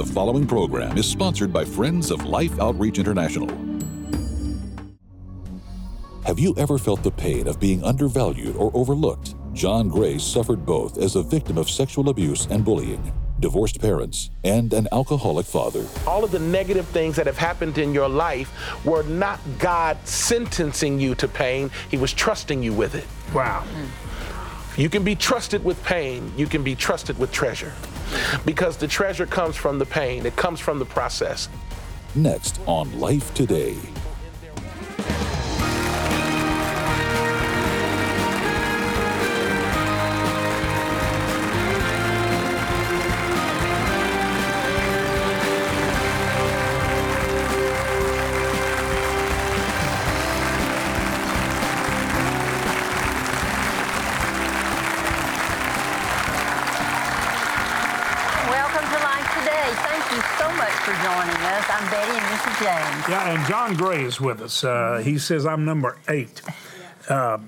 The following program is sponsored by Friends of Life Outreach International. Have you ever felt the pain of being undervalued or overlooked? John Gray suffered both as a victim of sexual abuse and bullying, divorced parents, and an alcoholic father. All of the negative things that have happened in your life were not God sentencing you to pain, He was trusting you with it. Wow. You can be trusted with pain, you can be trusted with treasure. Because the treasure comes from the pain, it comes from the process. Next on Life Today. For joining us. I'm Betty and Mrs. James. Yeah, and John Gray is with us. Uh, he says, I'm number eight. Uh,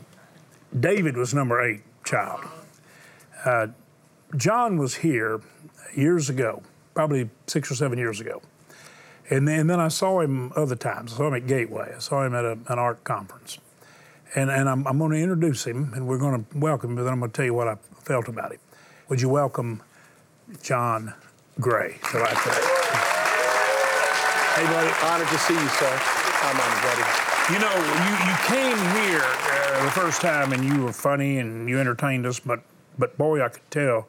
David was number eight child. Uh, John was here years ago, probably six or seven years ago. And then, and then I saw him other times. I saw him at Gateway. I saw him at a, an art conference. And, and I'm, I'm going to introduce him and we're going to welcome him, but then I'm going to tell you what I felt about him. Would you welcome John Gray to Today? Hey, buddy, honored to see you, sir. I'm honored, buddy. You know, you, you came here uh, the first time and you were funny and you entertained us, but but boy, I could tell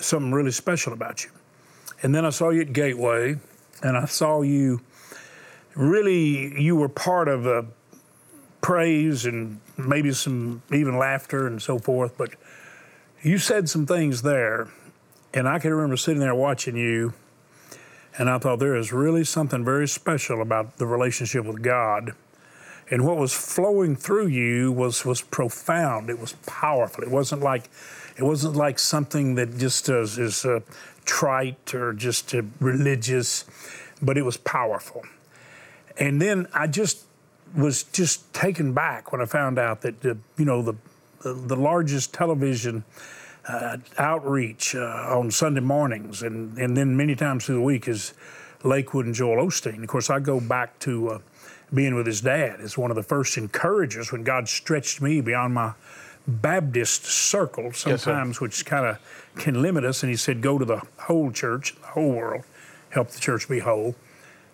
something really special about you. And then I saw you at Gateway, and I saw you really you were part of a praise and maybe some even laughter and so forth. But you said some things there, and I can remember sitting there watching you. And I thought there is really something very special about the relationship with God. And what was flowing through you was was profound. It was powerful. It wasn't like it wasn't like something that just is, is uh, trite or just uh, religious, but it was powerful. And then I just was just taken back when I found out that you know the, the largest television uh, outreach uh, on Sunday mornings and, and then many times through the week is Lakewood and Joel Osteen. Of course, I go back to uh, being with his dad as one of the first encouragers when God stretched me beyond my Baptist circle sometimes, which kind of can limit us. And he said, go to the whole church, the whole world, help the church be whole,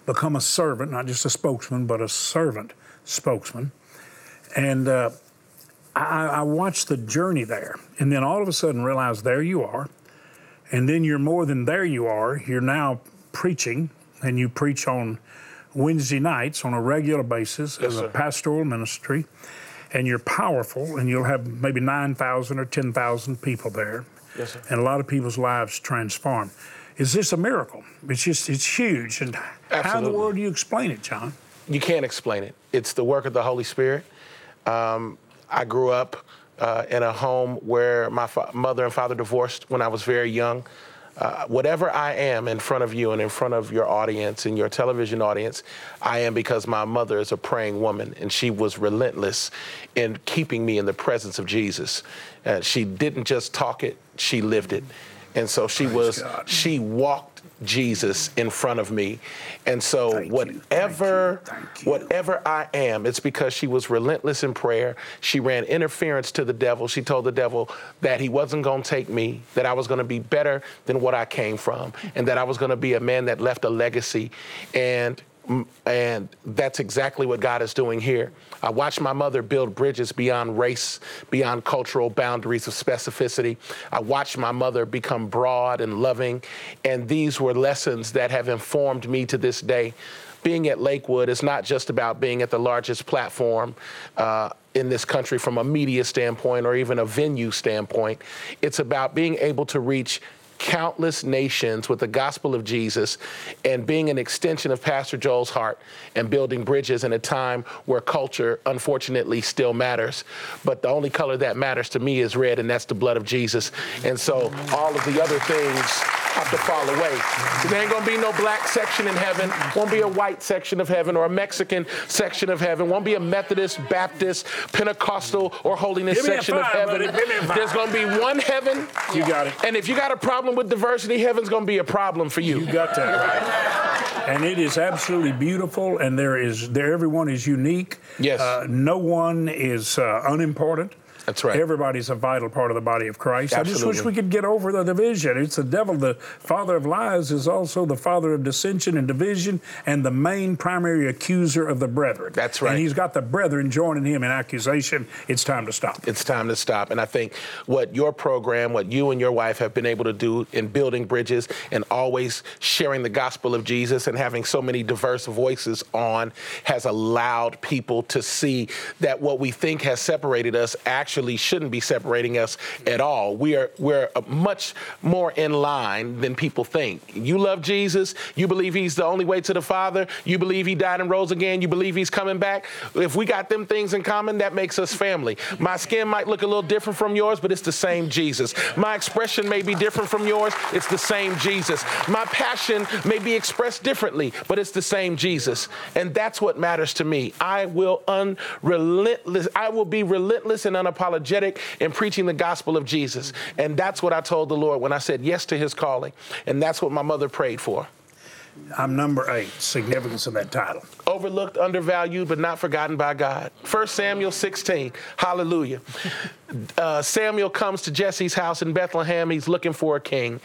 become a servant, not just a spokesman, but a servant spokesman. And uh, I, I watched the journey there, and then all of a sudden realized there you are, and then you're more than there you are. You're now preaching, and you preach on Wednesday nights on a regular basis Yes, as a sir. pastoral ministry, and you're powerful, and you'll have maybe nine thousand or ten thousand people there, Yes, and a lot of people's lives transformed. Is this a miracle? It's just it's huge, and how in the world do you explain it, John? You can't explain it. It's the work of the Holy Spirit. Um, I grew up uh, in a home where my fa- mother and father divorced when I was very young. Uh, whatever I am in front of you and in front of your audience and your television audience, I am because my mother is a praying woman and she was relentless in keeping me in the presence of Jesus. Uh, she didn't just talk it, she lived it. And so she was, God. she walked Jesus in front of me. And so Thank you, thank you, whatever, thank you. whatever I am, it's because she was relentless in prayer. She ran interference to the devil. She told the devil that he wasn't going to take me, that I was going to be better than what I came from, and that I was going to be a man that left a legacy. And and that's exactly what God is doing here. I watched my mother build bridges beyond race, beyond cultural boundaries of specificity. I watched my mother become broad and loving, and these were lessons that have informed me to this day. Being at Lakewood is not just about being at the largest platform uh, in this country from a media standpoint or even a venue standpoint. It's about being able to reach countless nations with the gospel of Jesus and being an extension of Pastor Joel's heart and building bridges in a time where culture, unfortunately, still matters. But the only color that matters to me is red, and that's the blood of Jesus. And so all of the other things have to fall away. So there ain't gonna be no black section in heaven, won't be a white section of heaven or a Mexican section of heaven, won't be a Methodist, Baptist, Pentecostal, or holiness section five, of heaven. There's gonna be one heaven. You got it. And if you got a problem with diversity, heaven's gonna be a problem for you. You got that right. And it is absolutely beautiful, and there is there everyone is unique. Yes. Uh, no one is uh, unimportant. That's right. Everybody's a vital part of the body of Christ. I just wish we could get over the division. It's the devil, the father of lies, is also the father of dissension and division, and the main primary accuser of the brethren. That's right. And he's got the brethren joining him in accusation. It's time to stop. it's time to stop. And I think what your program, what you and your wife have been able to do in building bridges and always sharing the gospel of Jesus and having so many diverse voices on has allowed people to see that what we think has separated us actually shouldn't be separating us at all. We are we're much more in line than people think. You love Jesus, you believe he's the only way to the Father, you believe he died and rose again, you believe he's coming back. If we got them things in common, that makes us family. My skin might look a little different from yours, but it's the same Jesus. My expression may be different from yours, it's the same Jesus. My passion may be expressed differently, but it's the same Jesus. And that's what matters to me. I will unrelentless I will be relentless and unapologetic in preaching the gospel of Jesus. And that's what I told the Lord when I said yes to his calling. And that's what my mother prayed for. I'm number eight. Significance of that title. overlooked, undervalued, but not forgotten by God. 1 Samuel 16, hallelujah. Uh, Samuel comes to Jesse's house in Bethlehem. He's looking for a king.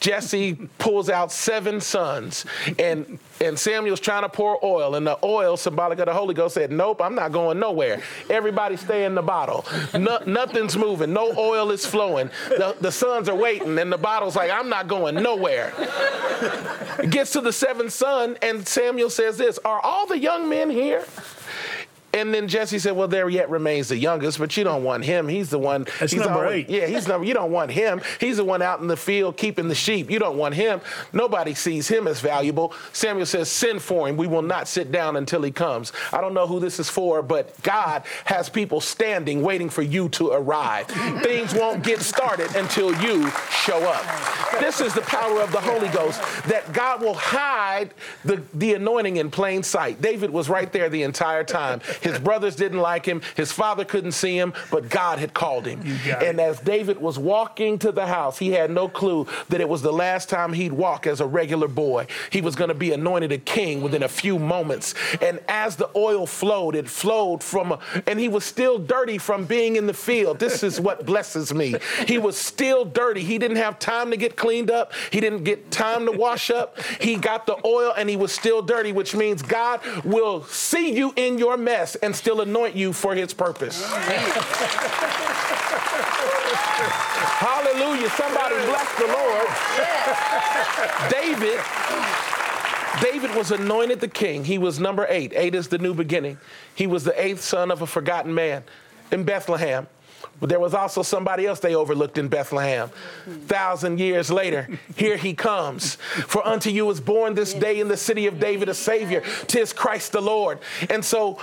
Jesse pulls out seven sons, and, and Samuel's trying to pour oil, and the oil, symbolic of the Holy Ghost, said, Nope, I'm not going nowhere. Everybody stay in the bottle. No, nothing's moving. No oil is flowing. The, the sons are waiting, and the bottle's like, I'm not going nowhere. Gets to the seventh son, and Samuel says this Are all the young men here? And then Jesse said, "Well, there yet remains the youngest, but you don't want him. He's the one. That's he's number always- eight. Yeah, he's number. You don't want him. He's the one out in the field keeping the sheep. You don't want him. Nobody sees him as valuable." Samuel says, "Send for him. We will not sit down until he comes." I don't know who this is for, but God has people standing waiting for you to arrive. Things won't get started until you show up. This is the power of the Holy Ghost that God will hide the, the anointing in plain sight. David was right there the entire time. His brothers didn't like him, his father couldn't see him, but God had called him. got it. And as David was walking to the house, he had no clue that it was the last time he'd walk as a regular boy. He was going to be anointed a king within a few moments. And as the oil flowed, it flowed from, a, and he was still dirty from being in the field. This is what blesses me. He was still dirty. He didn't have time to get cleaned up, he didn't get time to wash up. He got the oil and he was still dirty, which means God will see you in your mess and still anoint you for his purpose. Hallelujah. Somebody bless the Lord. David. David was anointed the king. He was number eight. Eight is the new beginning. He was the eighth son of a forgotten man in Bethlehem. But there was also somebody else they overlooked in Bethlehem. Thousand years later, here he comes. For unto you is born this day in the city of David a Savior. Tis Christ the Lord. And so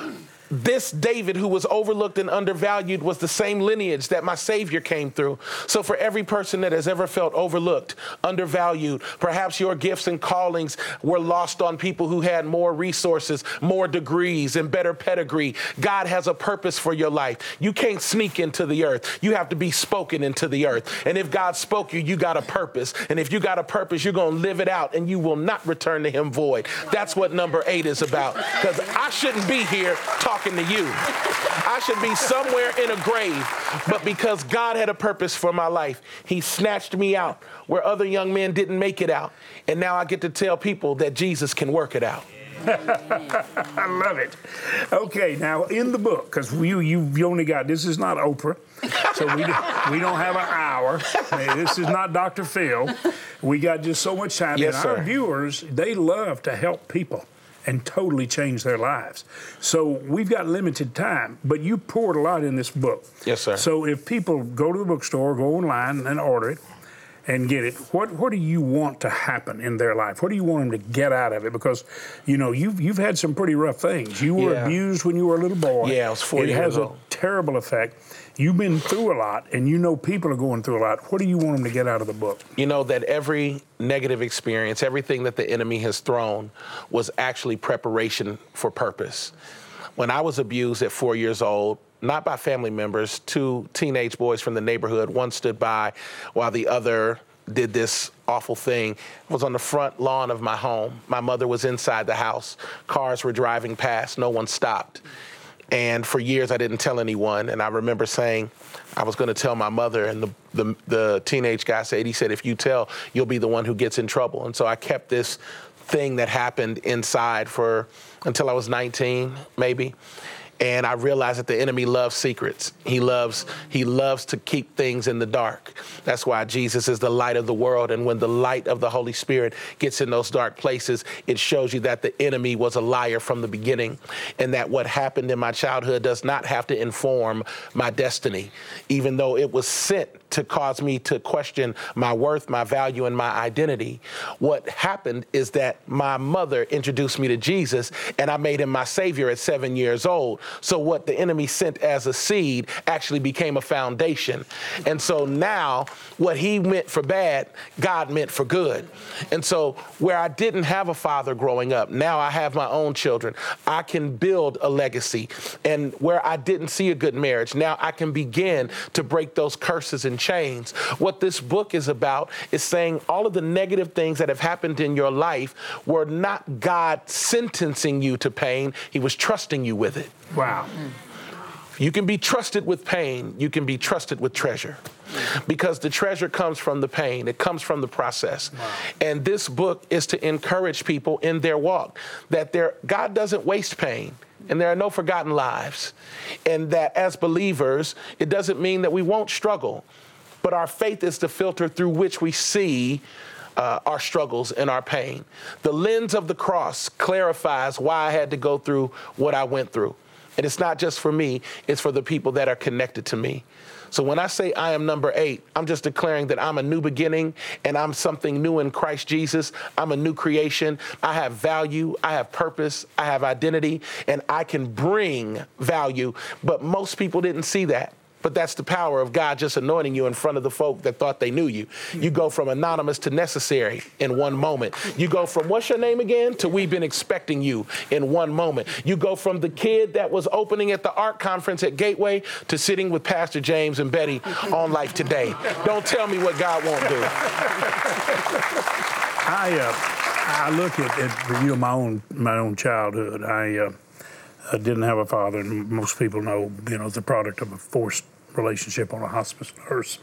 this David, who was overlooked and undervalued, was the same lineage that my Savior came through. So, for every person that has ever felt overlooked, undervalued, perhaps your gifts and callings were lost on people who had more resources, more degrees, and better pedigree, God has a purpose for your life. You can't sneak into the earth, you have to be spoken into the earth. And if God spoke you, you got a purpose. And if you got a purpose, you're going to live it out and you will not return to Him void. That's what number eight is about. Because I shouldn't be here talking to you. I should be somewhere in a grave. But because God had a purpose for my life, He snatched me out where other young men didn't make it out. And now I get to tell people that Jesus can work it out. I love it. Okay, now in the book, because you, you you only got this is not Oprah, so we don't, we don't have an hour. Hey, This is not Dr. Phil. We got just so much time. Yes, and our viewers, they love to help people and totally change their lives. So we've got limited time, but you poured a lot in this book. Yes, sir. So if people go to the bookstore, go online and order it, and get it. What what do you want to happen in their life? What do you want them to get out of it? Because you know you've you've had some pretty rough things. You were Yeah. abused when you were a little boy. Yeah, I was four it years has a terrible effect. You've been through a lot, and you know people are going through a lot. What do you want them to get out of the book? you know that every negative experience, everything that the enemy has thrown, was actually preparation for purpose. When I was abused at four years old, not by family members, two teenage boys from the neighborhood, one stood by while the other did this awful thing. Was on the front lawn of my home. My mother was inside the house. Cars were driving past, no one stopped. And for years, I didn't tell anyone. And I remember saying, I was going to tell my mother. And the, the, the teenage guy said, he said, if you tell, you'll be the one who gets in trouble. And so I kept this thing that happened inside for until I was 19, maybe. And I realized that the enemy loves secrets. He loves he loves to keep things in the dark. That's why Jesus is the light of the world. And when the light of the Holy Spirit gets in those dark places, it shows you that the enemy was a liar from the beginning, and that what happened in my childhood does not have to inform my destiny, even though it was sent to cause me to question my worth, my value, and my identity. What happened is that my mother introduced me to Jesus and I made him my savior at seven years old. So, what the enemy sent as a seed actually became a foundation. And so now, what he meant for bad, God meant for good. And so, where I didn't have a father growing up, now I have my own children. I can build a legacy. And where I didn't see a good marriage, now I can begin to break those curses and chains. What this book is about is saying all of the negative things that have happened in your life were not God sentencing you to pain, He was trusting you with it. Wow. You can be trusted with pain, you can be trusted with treasure. Because the treasure comes from the pain, it comes from the process. And this book is to encourage people in their walk that their God doesn't waste pain. And there are no forgotten lives. And that as believers, it doesn't mean that we won't struggle, but our faith is the filter through which we see uh, our struggles and our pain. The lens of the cross clarifies why I had to go through what I went through. And it's not just for me, it's for the people that are connected to me. So when I say I am number eight, I'm just declaring that I'm a new beginning and I'm something new in Christ Jesus. I'm a new creation. I have value, I have purpose, I have identity, and I can bring value. But most people didn't see that. But that's the power of God just anointing you in front of the folk that thought they knew you. You go from anonymous to necessary in one moment. You go from what's your name again to we've been expecting you in one moment. You go from the kid that was opening at the art conference at Gateway to sitting with Pastor James and Betty on Life Today. Don't tell me what God won't do. I uh, I look at, at you know my own my own childhood. I, uh, I didn't have a father, and most people know you know the product of a forced relationship on a hospice nurse.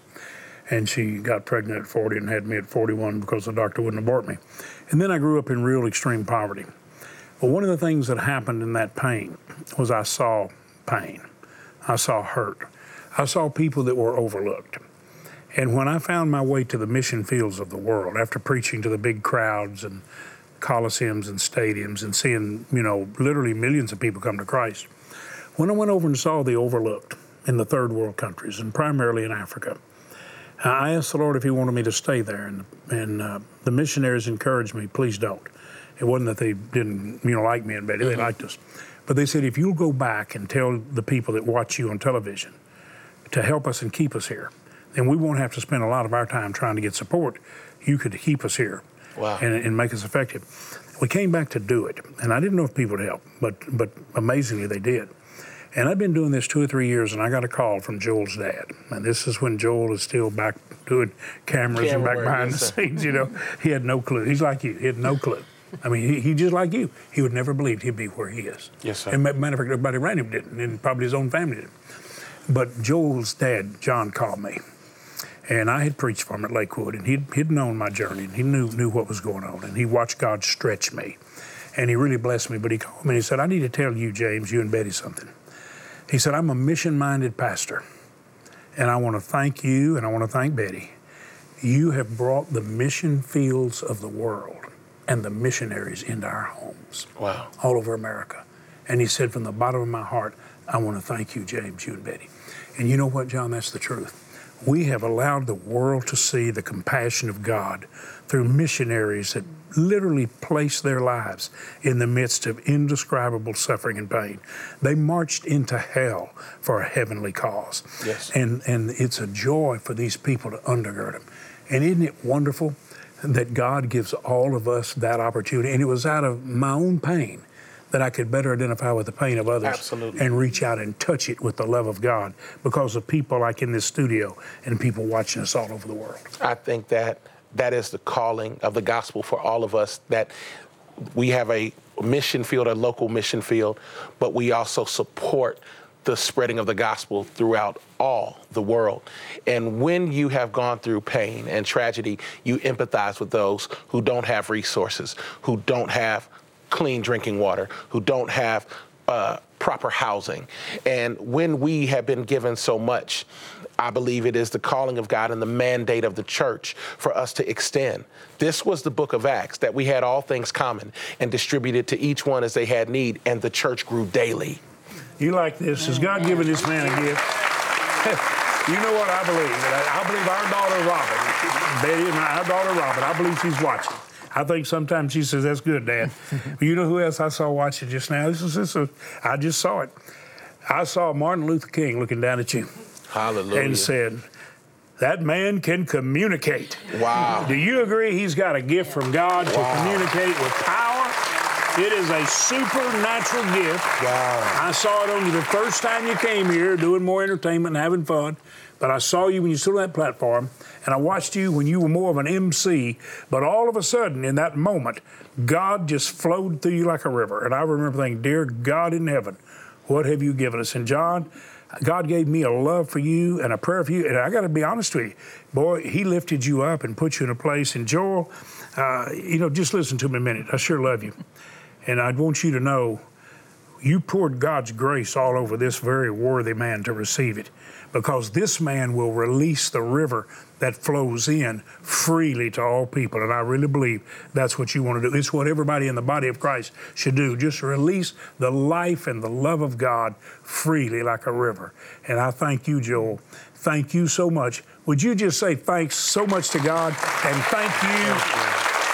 And she got pregnant at 40 and had me at 41 because the doctor wouldn't abort me. And then I grew up in real extreme poverty. But one of the things that happened in that pain was I saw pain. I saw hurt. I saw people that were overlooked. And when I found my way to the mission fields of the world, after preaching to the big crowds and coliseums and stadiums and seeing, you know, literally millions of people come to Christ, when I went over and saw the overlooked in the third world countries and primarily in Africa, I asked the Lord if He wanted me to stay there, and, and uh, the missionaries encouraged me, please don't. It wasn't that they didn't, you know, like me and Betty; they liked us, but they said if you'll go back and tell the people that watch you on television to help us and keep us here, then we won't have to spend a lot of our time trying to get support. You could keep us here Wow. and, and make us effective. We came back to do it, and I didn't know if people would help, but but amazingly they did. And I've been doing this two or three years, and I got a call from Joel's dad. And this is when Joel is still back doing cameras and back work, behind yes, the scenes. You know, he had no clue. He's like you. He had no clue. I mean, he, he just like you. He would never believed he'd be where he is. Yes, sir. And matter of fact, everybody around him didn't, and probably his own family didn't. But Joel's dad, John, called me, and I had preached for him at Lakewood, and he'd, he'd known my journey, and he knew knew what was going on, and he watched God stretch me, and he really blessed me. But he called me and he said, "I need to tell you, James, you and Betty, something." He said, "I'm a mission-minded pastor, and I want to thank you, and I want to thank Betty. You have brought the mission fields of the world and the missionaries into our homes." Wow. all over America. And he said, from the bottom of my heart, I want to thank you, James, you and Betty. And you know what, John? That's the truth. We have allowed the world to see the compassion of God through missionaries that literally place their lives in the midst of indescribable suffering and pain. They marched into hell for a heavenly cause. Yes. And, and it's a joy for these people to undergird them. And isn't it wonderful that God gives all of us that opportunity? And it was out of my own pain that I could better identify with the pain of others Absolutely. and reach out and touch it with the love of God because of people like in this studio and people watching us all over the world. I think that that is the calling of the gospel for all of us that we have a mission field, a local mission field, but we also support the spreading of the gospel throughout all the world. And when you have gone through pain and tragedy, you empathize with those who don't have resources, who don't have clean drinking water, who don't have uh, proper housing. And when we have been given so much, I believe it is the calling of God and the mandate of the church for us to extend. This was the book of Acts that we had all things common and distributed to each one as they had need, and the church grew daily. You like this? Has God given this man a gift? you know what I believe? I, believe our daughter Robin, Betty and our daughter Robin, I believe she's watching. I think sometimes she says, That's good, Dad. you know who else I saw watching just now? This is this is, I just saw it. I saw Martin Luther King looking down at you Hallelujah. and said, That man can communicate. Wow. Do you agree he's got a gift from God to communicate with power? It is a supernatural gift. Wow. I saw it on you the first time you came here, doing more entertainment and having fun. But I saw you when you stood on that platform, and I watched you when you were more of an MC. But all of a sudden, in that moment, God just flowed through you like a river. And I remember thinking, Dear God in heaven, what have you given us? And John, God gave me a love for you and a prayer for you. And I got to be honest with you, boy, He lifted you up and put you in a place. And Joel, uh, you know, just listen to me a minute. I sure love you. And I want you to know you poured God's grace all over this very worthy man to receive it because this man will release the river that flows in freely to all people. And I really believe that's what you want to do. It's what everybody in the body of Christ should do. Just release the life and the love of God freely like a river. And I thank you, Joel. Thank you so much. Would you just say thanks so much to God and thank you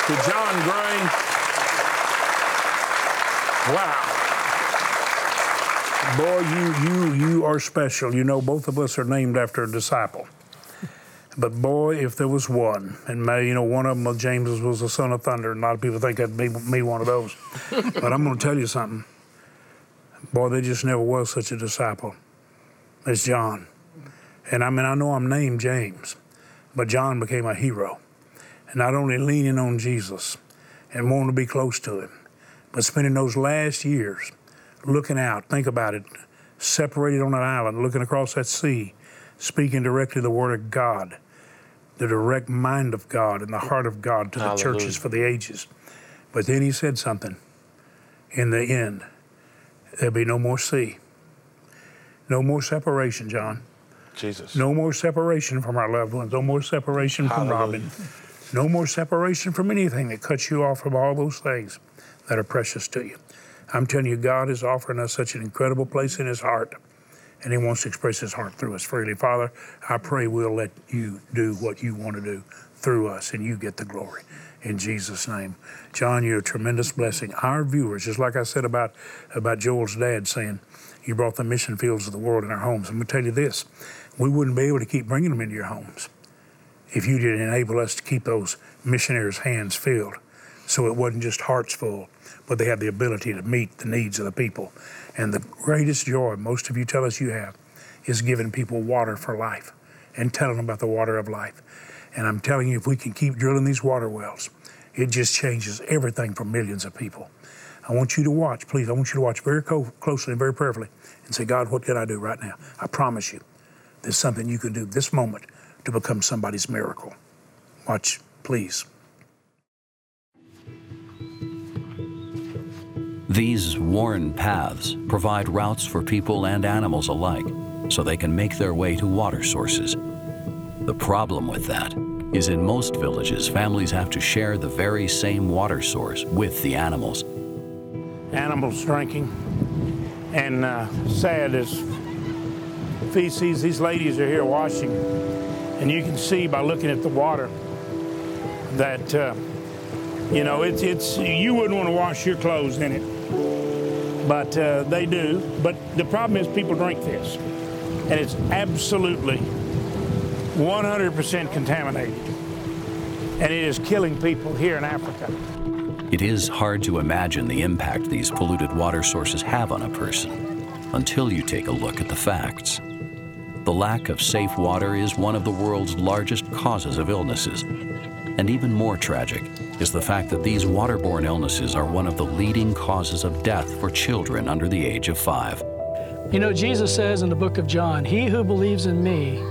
to John Gray? Wow. Boy, you you you are special. You know, both of us are named after a disciple. But boy, if there was one, and may, you know, one of them, uh, James was the son of thunder, and a lot of people think that'd be me one of those. but I'm going to tell you something. Boy, there just never was such a disciple as John. And I mean, I know I'm named James, but John became a hero. And not only leaning on Jesus and wanting to be close to him, but spending those last years looking out, think about it, separated on an island, looking across that sea, speaking directly the word of God, the direct mind of God and the heart of God to the churches for the ages. But then he said something. In the end, there'll be no more sea. No more separation, John. Jesus. No more separation from our loved ones. No more separation from Hallelujah. Robin. No more separation from anything that cuts you off from all those things that are precious to you. I'm telling you, God is offering us such an incredible place in His heart, and He wants to express His heart through us freely. Father, I pray we'll let you do what you want to do through us, and you get the glory. In Jesus' name. John, you're a tremendous blessing. Our viewers, just like I said about, about Joel's dad saying, you brought the mission fields of the world in our homes. I'm going to tell you this we wouldn't be able to keep bringing them into your homes if you didn't enable us to keep those missionaries' hands filled so it wasn't just hearts full, but they had the ability to meet the needs of the people. And the greatest joy most of you tell us you have is giving people water for life and telling them about the water of life. And I'm telling you, if we can keep drilling these water wells, it just changes everything for millions of people. I want you to watch, please. I want you to watch very co- closely and very prayerfully and say, God, what can I do right now? I promise you, there's something you can do this moment to become somebody's miracle. Watch, please. These worn paths provide routes for people and animals alike so they can make their way to water sources. The problem with that is in most villages, families have to share the very same water source with the animals. Animals drinking, and uh, sad as feces, these ladies are here washing And you can see by looking at the water that, uh, you know, it's, it's, you wouldn't want to wash your clothes in it. But uh, they do. But the problem is people drink this. And it's absolutely 100% contaminated. And it is killing people here in Africa. It is hard to imagine the impact these polluted water sources have on a person until you take a look at the facts. The lack of safe water is one of the world's largest causes of illnesses. And even more tragic is the fact that these waterborne illnesses are one of the leading causes of death for children under the age of five. You know, Jesus says in the book of John, He who believes in me,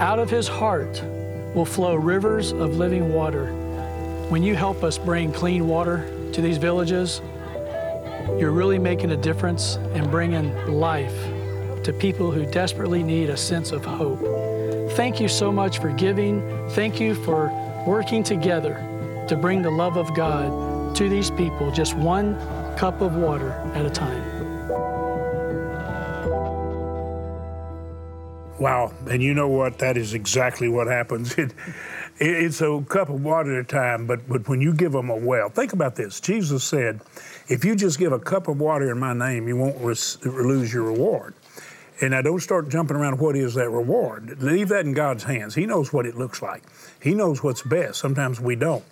out of his heart will flow rivers of living water. When you help us bring clean water to these villages, you're really making a difference and bringing life to people who desperately need a sense of hope. Thank you so much for giving. Thank you for working together to bring the love of God to these people, just one cup of water at a time. Wow. And you know what? That is exactly what happens. It, it, it's a cup of water at a time, but, but when you give them a well, think about this. Jesus said, if you just give a cup of water in my name, you won't res- lose your reward. And I don't start jumping around what is that reward. Leave that in God's hands. He knows what it looks like. He knows what's best. Sometimes we don't.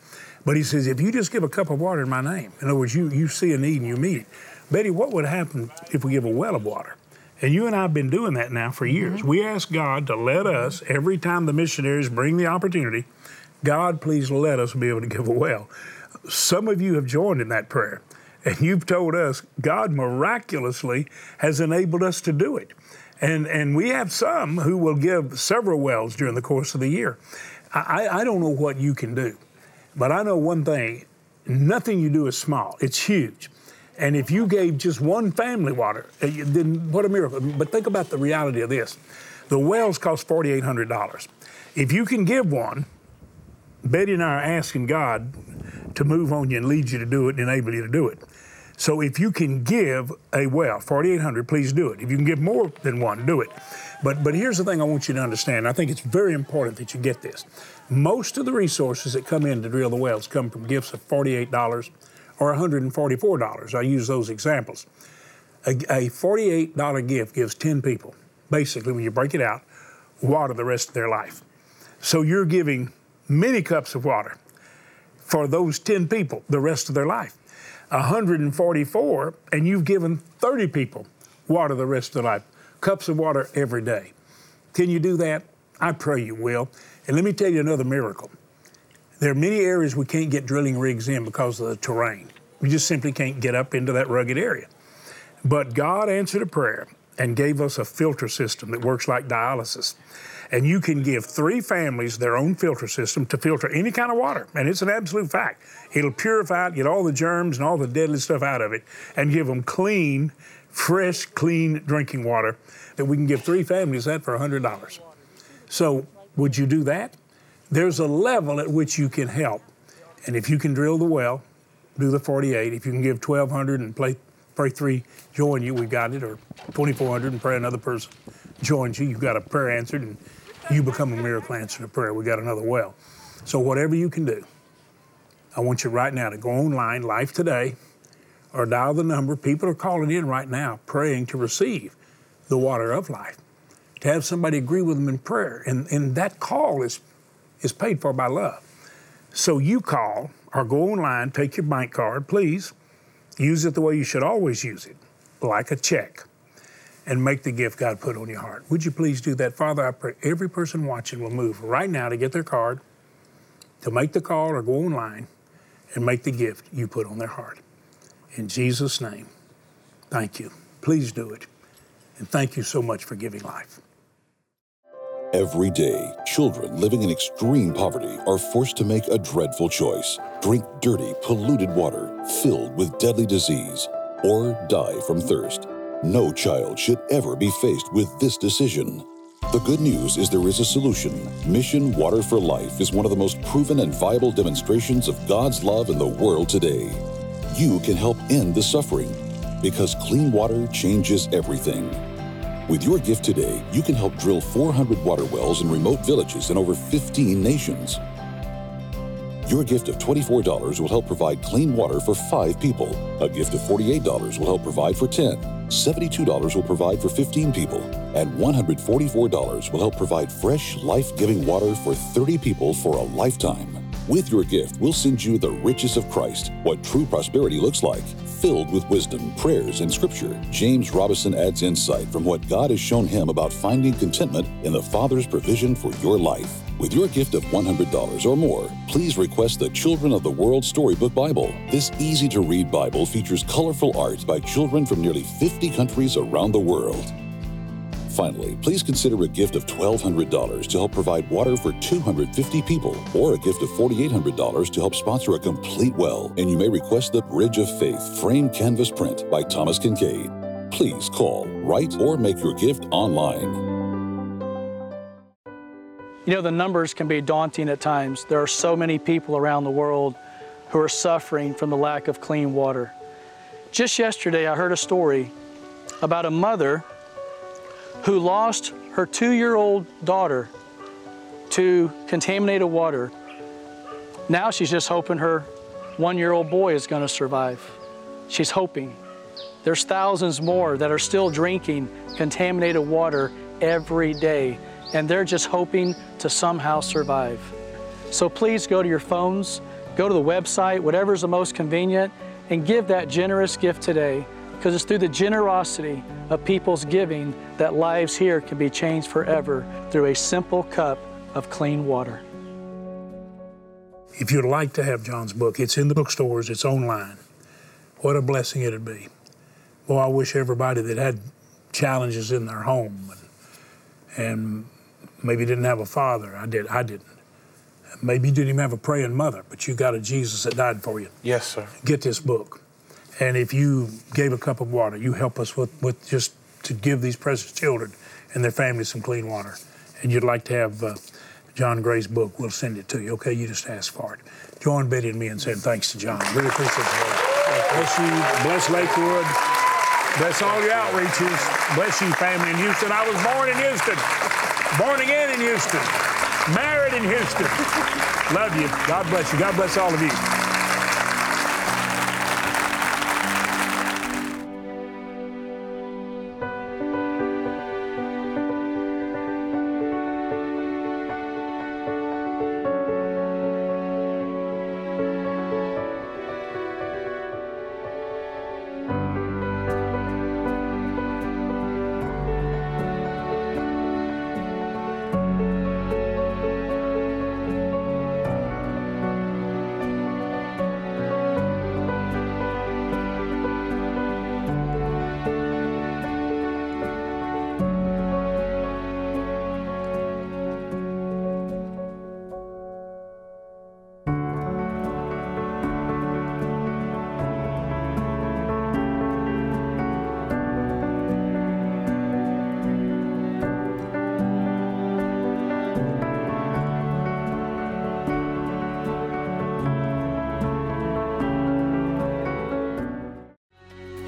But he says, if you just give a cup of water in my name, in other words, you, you see a need and you meet it. Betty, what would happen if we give a well of water? And you and I have been doing that now for years. Mm-hmm. We ask God to let us, every time the missionaries bring the opportunity, God, please let us be able to give a well. Some of you have joined in that prayer, and you've told us God miraculously has enabled us to do it. And, and we have some who will give several wells during the course of the year. I, I don't know what you can do, but I know one thing nothing you do is small, it's huge. And if you gave just one family water, uh, then what a miracle. But think about the reality of this the wells cost $4,800. If you can give one, Betty and I are asking God to move on you and lead you to do it and enable you to do it. So if you can give a well, 4,800, please do it. If you can give more than one, do it. But, but here's the thing I want you to understand. I think it's very important that you get this. Most of the resources that come in to drill the wells come from gifts of $48 or $144. I use those examples. A, a $48 gift gives 10 people, basically, when you break it out, water the rest of their life. So you're giving many cups of water for those 10 people the rest of their life. 144, and you've given 30 people water the rest of their life. Cups of water every day. Can you do that? I pray you will. And let me tell you another miracle. There are many areas we can't get drilling rigs in because of the terrain. We just simply can't get up into that rugged area. But God answered a prayer and gave us a filter system that works like dialysis. And you can give three families their own filter system to filter any kind of water. And it's an absolute fact. It'll purify it, get all the germs and all the deadly stuff out of it, and give them clean, fresh, clean drinking water that we can give three families that for $100. So, would you do that? there's a level at which you can help. And if you can drill the well, do the 48. If you can give 1,200 and play, pray three, join you, we got it, or 2,400 and pray another person joins you, you've got a prayer answered, and you become a miracle answer to prayer. We got another well. So whatever you can do, I want you right now to go online, Life Today, or dial the number. People are calling in right now praying to receive the water of life, to have somebody agree with them in prayer. And, and that call is is paid for by love. So you call or go online, take your bank card, please. Use it the way you should always use it, like a check, and make the gift God put on your heart. Would you please do that? Father, I pray every person watching will move right now to get their card, to make the call or go online and make the gift you put on their heart. In Jesus' name, thank you. Please do it. And thank you so much for giving life. Every day, children living in extreme poverty are forced to make a dreadful choice drink dirty, polluted water filled with deadly disease, or die from thirst. No child should ever be faced with this decision. The good news is there is a solution. Mission Water for Life is one of the most proven and viable demonstrations of God's love in the world today. You can help end the suffering because clean water changes everything. With your gift today, you can help drill 400 water wells in remote villages in over 15 nations. Your gift of $24 will help provide clean water for five people. A gift of $48 will help provide for 10. $72 will provide for 15 people. And $144 will help provide fresh, life giving water for 30 people for a lifetime. With your gift, we'll send you the riches of Christ, what true prosperity looks like, filled with wisdom, prayers, and scripture. James Robison adds insight from what God has shown him about finding contentment in the Father's provision for your life. With your gift of $100 or more, please request the Children of the World Storybook Bible. This easy to read Bible features colorful art by children from nearly 50 countries around the world. Finally, please consider a gift of $1,200 to help provide water for 250 people, or a gift of $4,800 to help sponsor a complete well. And you may request the Bridge of Faith frame canvas print by Thomas Kinkade. Please call, write, or make your gift online. You know, the numbers can be daunting at times. There are so many people around the world who are suffering from the lack of clean water. Just yesterday, I heard a story about a mother who lost her two year old daughter to contaminated water. Now she's just hoping her one year old boy is to survive. She's hoping. There's thousands more that are still drinking contaminated water every day, and they're just hoping to somehow survive. So please go to your phones, go to the website, whatever's the most convenient, and give that generous gift today because it's through the generosity of people's giving that lives here can be changed forever through a simple cup of clean water. If you'd like to have John's book, it's in the bookstores, it's online. What a blessing it'd be. Well, I wish everybody that had challenges in their home and, and maybe didn't have a father. I did. I didn't. Maybe you didn't even have a praying mother, but you got a Jesus that died for you. Yes, sir. Get this book. And if you gave a cup of water, you help us with, with just to give these precious children and their families some clean water. And you'd like to have uh, John Gray's book, we'll send it to you. Okay, you just ask for it. Join Betty and me in saying thanks to John. Really appreciate it. Bless you. Bless Lakewood. Bless all your outreaches. Bless you, family in Houston. I was born in Houston. Born again in Houston. Married in Houston. Love you. God bless you. God bless all of you.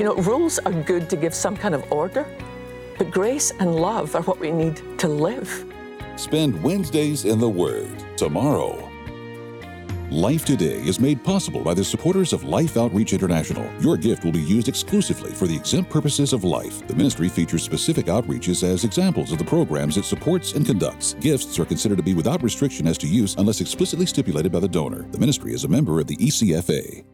You know, rules are good to give some kind of order, but grace and love are what we need to live. Spend Wednesdays in the Word tomorrow. Life Today is made possible by the supporters of Life Outreach International. Your gift will be used exclusively for the exempt purposes of life. The ministry features specific outreaches as examples of the programs it supports and conducts. Gifts are considered to be without restriction as to use unless explicitly stipulated by the donor. The ministry is a member of the ECFA.